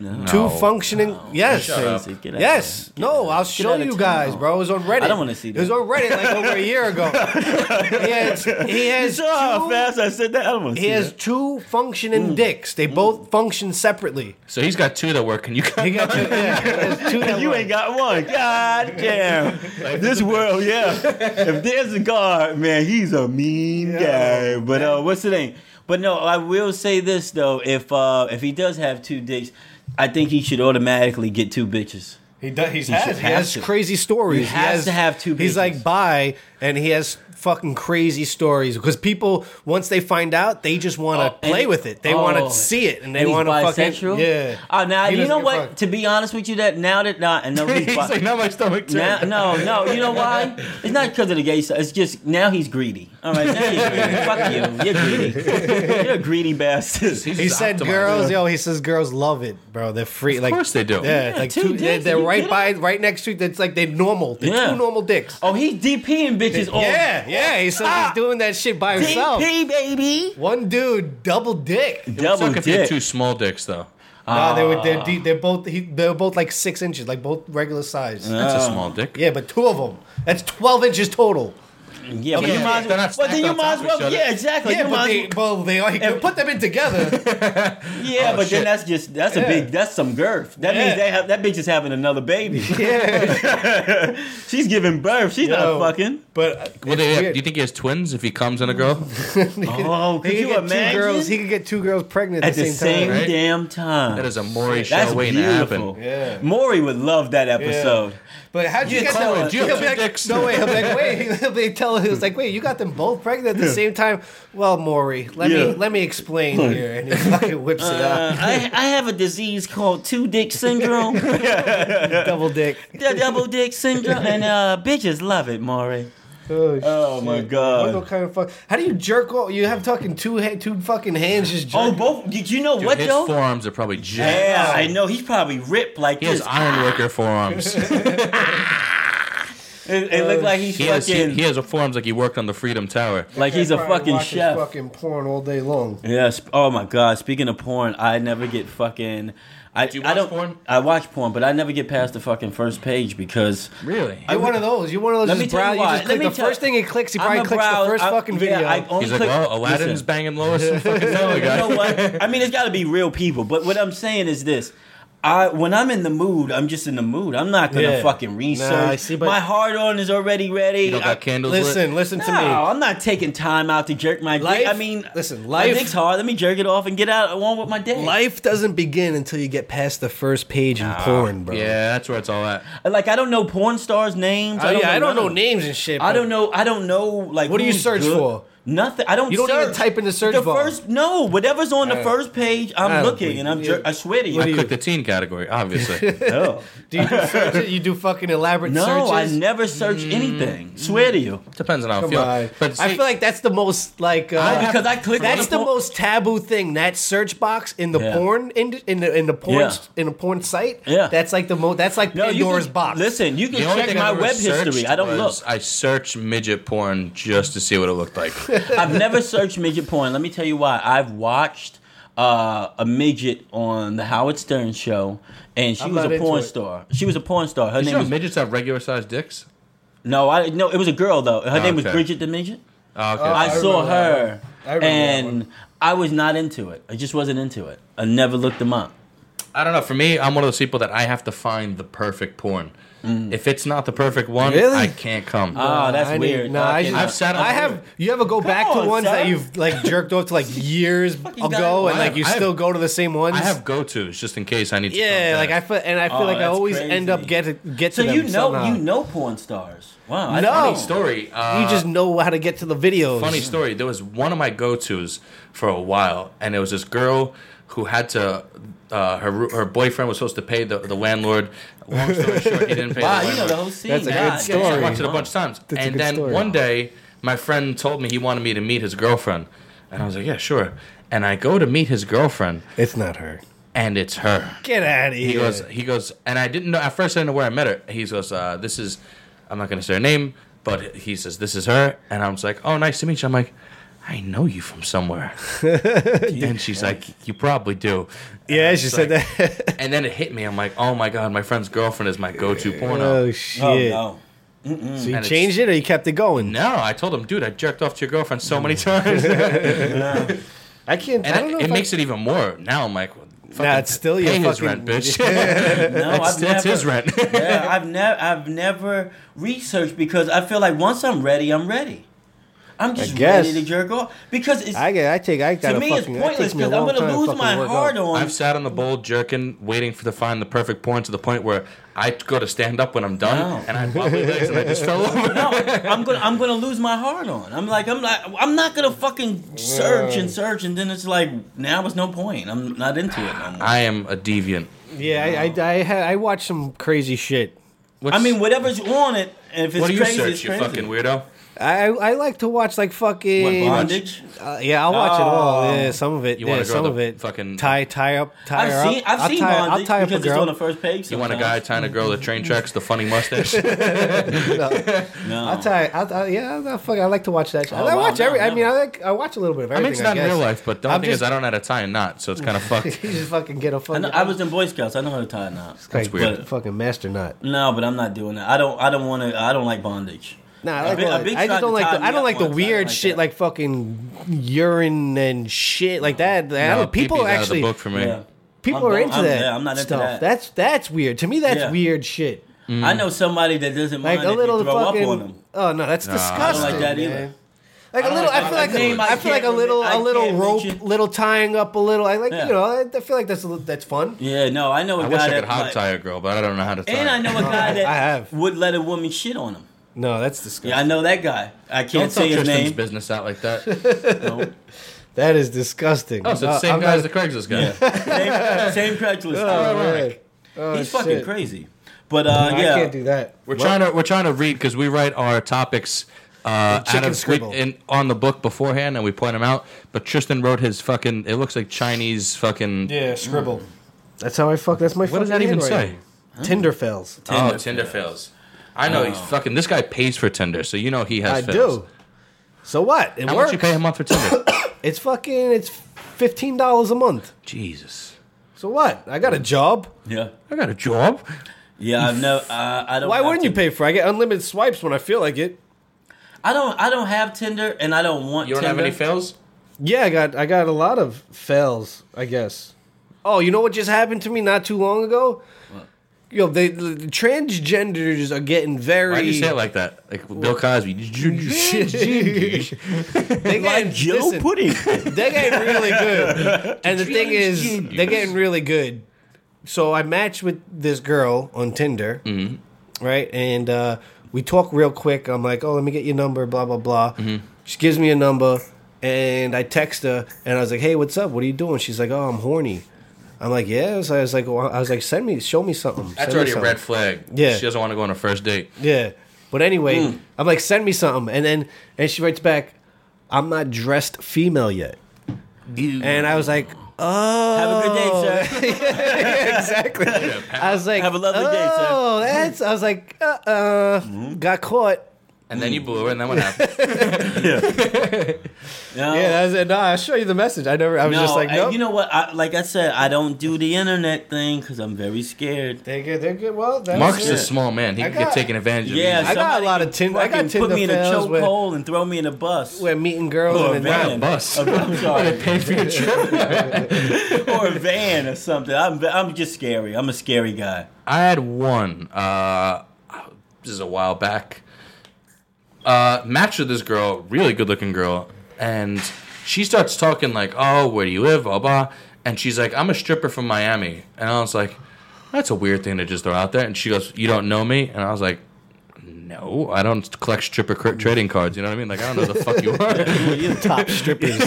No. Two functioning. Yes. Shut up. Crazy. Get out Yes. of here. No, I'll show out of you town. guys, bro. It was on Reddit. I don't wanna see It was that. on Reddit like over a year ago. he has, he has You saw how two, fast I said that? I don't want to he see has that. two functioning dicks. They both function separately. so he's got two that work, and you got. He got two. Yeah, he has two that You work. ain't got one. God damn. this world, yeah. If there's a God, man, he's a mean guy. But uh, what's the name? But no, I will say this though: if uh, if he does have two dicks, I think he should automatically get two bitches. He does. He's He has, he has crazy stories. He has to have two He's like bi, and he has fucking crazy stories because people once they find out, they just want to Oh, play with it. They want oh, to see it, and they and he's want to fucking bisexual? yeah. Uh, now He you know what? fuck. To be honest with you, that now that not, I know he's, he's bi- like, not my stomach too. Now, no, no. You know why? It's not because of the gay stuff. It's just now he's greedy. All right, now you're greedy. Fuck you. You're greedy. You're a greedy bastard. He said girls, yo. He says girls love it, bro. They're free. like, of course they do. Yeah, Yeah, like two two. They're, dicks, they're right by, right next to. It's like they're normal. They're Yeah. two normal dicks. Oh, he's DPing bitches on yeah, yeah. He says Ah. he's doing that shit by himself. DP, baby. One dude, double dick. Double suck if you had dick. two small dicks though. No, they were they're, Ah. deep, they're both he, they're both like six inches, like both regular size. That's Ah. a small dick. Yeah, but two of them. That's twelve inches total. Yeah, but you might as well. not Well, then you might as well. Yeah, exactly. yeah, you but might they, as well, they are, he could put them in together. Oh, yeah, Oh, but shit. then that's just that's a big that's some girth. That Yeah. means they have that bitch is having another baby. yeah, She's giving birth. She's Yo. not fucking. but uh, Well, they, do you think he has twins if he comes in a girl? Oh, could he you could get imagine? two girls. He could get two girls pregnant at, at the same, time. right? damn time. That is a Maury show That's waiting to happen. Yeah. Maury would love that episode. But how'd you Yeah, get tell that? her, do you have He'll two be like, dicks? No way. He'll be like, wait. He'll be tell. He was like, wait, you got them both pregnant at the same time. Well, Maury, let Yeah. me let me explain here, and he fucking whips it Uh, out. I, I have a disease called two dick syndrome, Double dick. the double dick syndrome, and uh, bitches love it, Maury. Oh, Oh my. God. What kind of fuck? How do you jerk off? You have fucking two ha- two fucking hands just jerk. Oh, both. Did you know Dude, what his though? forearms are probably jacked. Yeah, I know. He's probably ripped like He has this. ironworker forearms. It, it looked like he's he has he, fucking he has a forearms like he worked on the Freedom Tower. like he's a fucking watches chef. Fucking porn all day long. Yes. Oh my god. Speaking of porn, I never get fucking. I, Do you I watch don't. porn? I watch porn, but I never get past the fucking first page because Really? You're one of those. You're one of those. Let just me tell brow- you you why. just Let me the tell- first thing he clicks. He I'm probably a clicks brow- the first I- fucking yeah, video. I only He's like, click- well, Aladdin's Listen. banging Lois and fucking Family you know what? I mean, it's got to be real people. But what I'm saying is this: I when I'm in the mood, I'm just in the mood. I'm not gonna Yeah. fucking research. Nah, I see, but- my hard on is already ready. You don't I- got candles lit? Listen, listen to no, me. I'm not taking time out to jerk my Life- dick. I mean, listen, my life- dick's hard. Let me jerk it off and get out on with my day. Life doesn't begin until you get past the first page in porn, bro. Yeah, that's where it's all at. Like I don't know porn stars' names. Oh, yeah, I don't none know of them. names and shit. I but- don't know. I don't know. Like, What do you who's search good. for? Nothing. I don't. You don't even search. type in the search the bar. first. No, whatever's on the I- first page, I I'm looking believe and I'm. you. Jer- I swear to you. I click the teen category, obviously. no, Do you do searches? You do fucking elaborate searches? no, I never search anything. Swear to you. Depends on how I Come feel. on. But I feel like that's the most like uh, I- because I click on That's the the porn- most taboo thing. That search box in the Yeah. porn in, in the in the porn Yeah. in a porn site. Yeah. that's like the most. That's like No, Pandora's can, box. Listen, you can check my web history. I don't look. I searched midget porn just to see what it looked like. I've never searched midget porn. Let me tell you why. I've watched uh, a midget on the Howard Stern show, and she I'm was a porn it. star. She was a porn star. Her You name know was midgets have regular sized dicks? no, I no. It was a girl though. Her name was okay. Bridget the midget. Oh, okay. I, I saw her. I and I was not into it. I just wasn't into it. I never looked them up. I don't know. For me, I'm one of those people that I have to find the perfect porn. Mm. If it's not the perfect one, Really? I can't come. Oh, that's I need- weird. No, I Okay. just, I've sat on- I have. You ever go back to on, ones that son. you've like jerked off to like years ago, got- and like you I have- still go to the same ones? I have go tos just in case I need. to Yeah, come like I back. feel, and I feel Oh, like I that's always end up crazy. get get So to them you know somehow. you know porn stars. Wow. I No. didn't funny story. Uh, You just uh, know how to get to the videos. funny story. There was one of my go tos for a while, and it was this girl who had to. Uh, her her boyfriend was supposed to pay the the landlord. Long story short, he didn't pay Wow, the you know the whole scene. That's a good God, story. I watched it a bunch of times. That's a and then story. one day, my friend told me he wanted me to meet his girlfriend. And I was like, yeah, sure. And I go to meet his girlfriend, It's not her. and it's her. Get out of here. He goes, he goes, and I didn't know, at first I didn't know where I met her. He goes, uh, this is, I'm not going to say her name, but he says, this is her. And I was like, oh, nice to meet you. I'm like, I know you from somewhere. and she's like, you probably do. And yeah, she said like- that. And then it hit me. I'm like, oh my God, my friend's girlfriend is my go to oh, porno. oh Oh shit! no. So you And changed it or you kept it going? No, I told him, dude, I jerked off to your girlfriend so many times. no. I can't. I And don't know. it, if it makes it even more. Now I'm like, fucking Nah, it's still your pay his fucking- rent, bitch. No, It's- I've it's never, his rent. yeah, I've never, I've never researched because I feel like once I'm ready, I'm ready. I'm just ready to jerk off because it's I get. I take. I got to me it's fucking. that pointless takes me a because I'm gonna time to lose my work heart on. I've sat on the bowl jerking, waiting for to find the perfect porn to the point where I go to stand up when I'm done, No. and I have wobbly legs and I just fell over. no, I'm gonna I'm gonna lose my heart on. I'm like I'm like I'm not gonna fucking search and search and then it's like now it's no point. I'm not into it no. I am a deviant. Yeah, I I I, I watch some crazy shit. What's, I mean, whatever's on it, if it's crazy. what do you crazy, search, you crazy. fucking weirdo? I I like to watch like What, fucking. bondage? Uh, yeah, I'll watch it all. Oh. Yeah, some of it. You yeah, want a girl some to of it. fucking- tie tie up tie I've her seen up. I've I'll seen tie, I'll bondage tie up a girl. on the first page. You want a guy tying a girl to train tracks, the funny mustache? No, I'll tie. I'll, I'll, yeah, I'll, I'll, fuck, I like to watch that. shit. Oh, I wow, watch no, every. I mean, I like. I watch a little bit of everything. I mean, it's not in guess. real life, but the I'm only thing just- is I don't know how to tie a knot, so it's kind of fucked. you just fucking get a I, fucking. know, I was in Boy Scouts. I know how to tie a knot. like, weird. Fucking master knot. No, but I'm not doing that. I don't. I don't want to. I don't like bondage. Nah, I, A like big- all that. I just don't like. The, I don't like the once. I don't weird like shit, that. like fucking urine and shit like that. I No, don't- people pee-pee's of actually. the book for me. Yeah. People I'm- are into I'm- that. yeah, I'm not into stuff. that. That's that's weird. To me, that's Yeah. weird shit. Mm. I know somebody that doesn't Like mind a if little you throw up on fucking. them. Oh no, that's Nah, I don't disgusting. like that either. man. Like I a little, like I feel that like name a, I I feel like a little, remember- a I little rope, mention- little tying up a little. I like, Yeah. you know, I, I feel like that's a, little- that's fun. Yeah, no, I know a I guy wish I that could hog tie a girl, but I don't know how to tie. and I know a guy that I have. would let a woman shit on him. No, that's disgusting. Yeah, I know that guy. I Don't can't tell say his Tristan's name. business out like that. No. That is disgusting. Oh, so it's the Uh, same I'm guy as not- the Craigslist guy. same, same Craigslist. Oh, guy. man. Oh, He's fucking shit. crazy. But uh, I yeah, can't do that. We're trying to we're trying to read because we write our topics uh, out chicken of scribble. in, on the book beforehand and we point them out. But Tristan wrote his fucking. It looks like Chinese fucking. Yeah, scribble. That's how I fuck. That's my. Fucking. What does that even say? Tinder fails. oh, Tinder Tinder fails. Fails. I know he's fucking. This guy pays for Tinder, so you know he has. I fails. do. So what? It How works. much you pay a month for Tinder? It's fucking. It's fifteen dollars a month. Jesus, So what? I got a job. yeah, I got a job. yeah. I've never. Uh, I don't. Why have wouldn't you Tinder. pay for? it? I get unlimited swipes when I feel like it. I don't. I don't have Tinder, and I don't want. You don't Tinder. have any fails. Yeah, I got. I got a lot of fails. I guess. Oh, you know what just happened to me not too long ago? Yo, they the transgenders are getting very. Why do you say it like that? Like Bill Cosby. they Like Jell-O Pudding. They're getting really good. And the thing is, they're getting really good. So I matched with this girl on Tinder, right? And uh, we talk real quick. I'm like, oh, let me get your number, blah, blah, blah. She gives me a number, and I text her, and I was like, hey, what's up? What are you doing? She's like, oh, I'm horny. I'm like, yeah. So I was like, well, I was like, send me, show me something. That's Send me already a red flag. Yeah. She doesn't want to go on a first date. Yeah. But anyway, I'm like, send me something. And then and she writes back, I'm not dressed female yet. And I was like, oh. Have a good day, sir. exactly. I was like, Have a lovely day, sir. Oh, that's. I was like, uh, uh got caught. And then you blew her, and then what happened? No, Yeah, that's it. No, I'll show you the message. I never. I was no, just like, I- no. you know what? I, like I said, I don't do the internet thing because I'm very scared. they're good. They're good. Well, that's Mark's it. a small man. He I can get taken advantage of. Yeah. I got a lot of tin- I got Tinder put me in a fails where- chokehold and throw me in a bus. We're meeting girls Or a and then van. bus. I'm sorry. Pay for your trip. or a van or something. I'm, I'm just scary. I'm a scary guy. I had one. Uh, this is a while back. Uh, matched with this girl, really good looking girl, and she starts talking like, "Oh, where do you live?" Blah blah, and she's like, "I'm a stripper from Miami," and I was like, "That's a weird thing to just throw out there." And she goes, "You don't know me?" And I was like. No, I don't collect stripper cr- trading cards. You know what I mean? Like I don't know the fuck you are. you're the top strippers.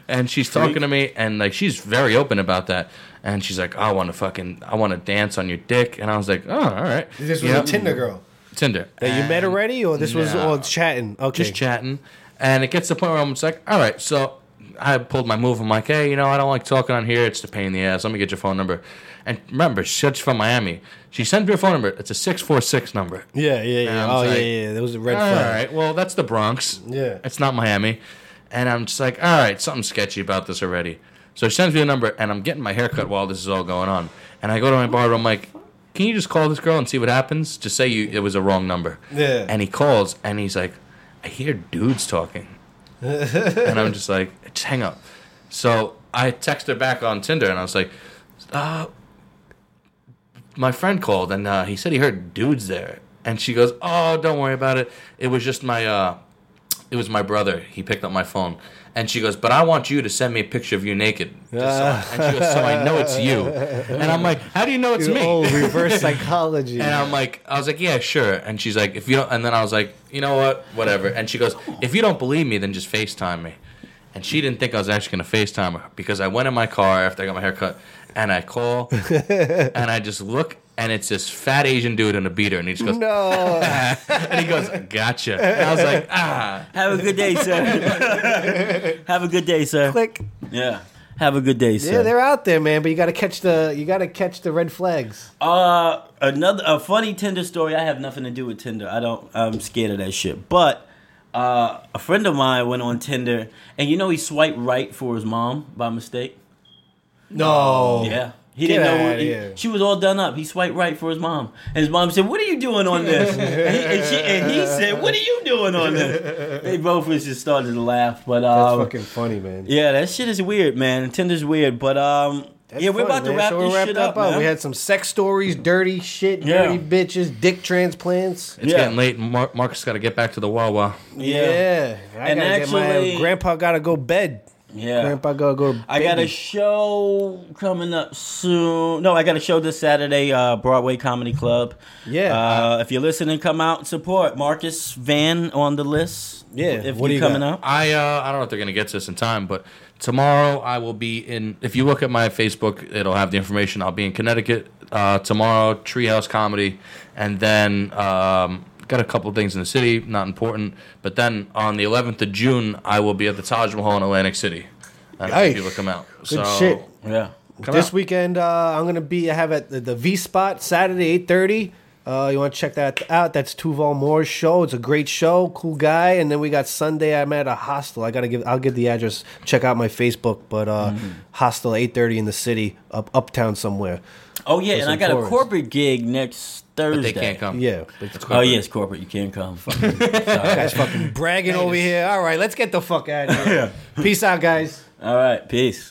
and she's talking to me and like she's very open about that and she's like i want to fucking i want to dance on your dick and i was like oh all right This was You know? a Tinder girl tinder that you met already, or this was No. all chatting. Okay, just chatting and it gets to the point where i'm just like all right so i pulled my move i'm like hey you know i don't like talking on here it's the pain in the ass let me get your phone number and remember she's from miami she sent me her phone number it's a 646 number Yeah, yeah, yeah. And Oh, yeah, like, yeah. There was a red all flag. right well that's the bronx Yeah. it's not Miami. And I'm just like, all right, something sketchy about this already. So she sends me the number, and I'm getting my hair cut while this is all going on. And I go to my barber, I'm like, can you just call this girl and see what happens? Just say you it was a wrong number. Yeah. And he calls, and he's like, I hear dudes talking. and I'm just like, just hang up. So I text her back on Tinder, and I was like, uh, my friend called, and uh, he said he heard dudes there. And she goes, oh, don't worry about it. It was just my, uh, it was my brother. He picked up my phone. And she goes, but I want you to send me a picture of you naked. Just so I- and she goes, so I know it's you. And I'm like, how do you know it's me? Oh, reverse psychology. And I'm like, I was like, yeah, sure. And she's like, if you don't, and then I was like, you know what, whatever. And she goes, if you don't believe me, then just FaceTime me. And she didn't think I was actually gonna FaceTime her because I went in my car after I got my hair cut, and I call, and I just look, and it's this fat Asian dude in a beater, and he just goes, no. and he goes, gotcha. And I was like, ah. Have a good day, sir. Have a good day, sir. Click. Yeah. Have a good day, sir. Yeah, they're out there, man. But you got to catch the you got to catch the red flags. Uh, another a funny Tinder story. I have nothing to do with Tinder. I don't. I'm scared of that shit. But uh, a friend of mine went on Tinder, and you know he swiped right for his mom by mistake. No. Yeah. He Get didn't know. outta he- here. she was all done up. He swiped right for his mom, and his mom said, "What are you doing on this?" and, he, and, she, and he said, "What are you doing on this?" They both was just started to laugh. But That's um, fucking funny, man. yeah, that shit is weird, man. Tinder's weird, but um, That's yeah, we're funny, about to man. wrap so this shit that up, man. We had some sex stories, dirty shit, Yeah. dirty bitches, dick transplants. It's Yeah. getting late. and Mar- Marcus got to get back to the Wawa. Yeah, I And gotta get actually- my grandpa gotta go bed. Yeah. Grandpa gotta go. To I got a show coming up soon. No, I got a show this Saturday, uh, Broadway Comedy Club. Yeah. Uh, if you're listening, come out and support. Marcus Van on the list. Yeah, If what you're you coming got? out. I uh, I don't know if they're gonna get to this in time, but tomorrow I will be in. If you look at my Facebook, it'll have the information. I'll be in Connecticut uh, tomorrow, Treehouse Comedy, and then um, got a couple of things in the city, not important. But then on the 11th of June, I will be at the Taj Mahal in Atlantic City. And Nice. people come out. Good so, shit. Yeah. Come this out. weekend, uh, I'm gonna be. I have at the, the V Spot Saturday, eight thirty. Uh, you want to check that out? That's Tuval Moore's show. It's a great show, cool guy. And then we got Sunday. I'm at a hostel. I gotta give. I'll give the address. Check out my Facebook. But uh, Mm-hmm. hostel, eight thirty in the city, up uptown somewhere. Oh yeah, For and I some got tourists. a corporate gig next Thursday. But they can't come. Yeah, It's Oh yes, corporate. You can't come. Sorry. guys, fucking bragging over here. All right, let's get the fuck out of here. Peace out, guys. All right. Peace.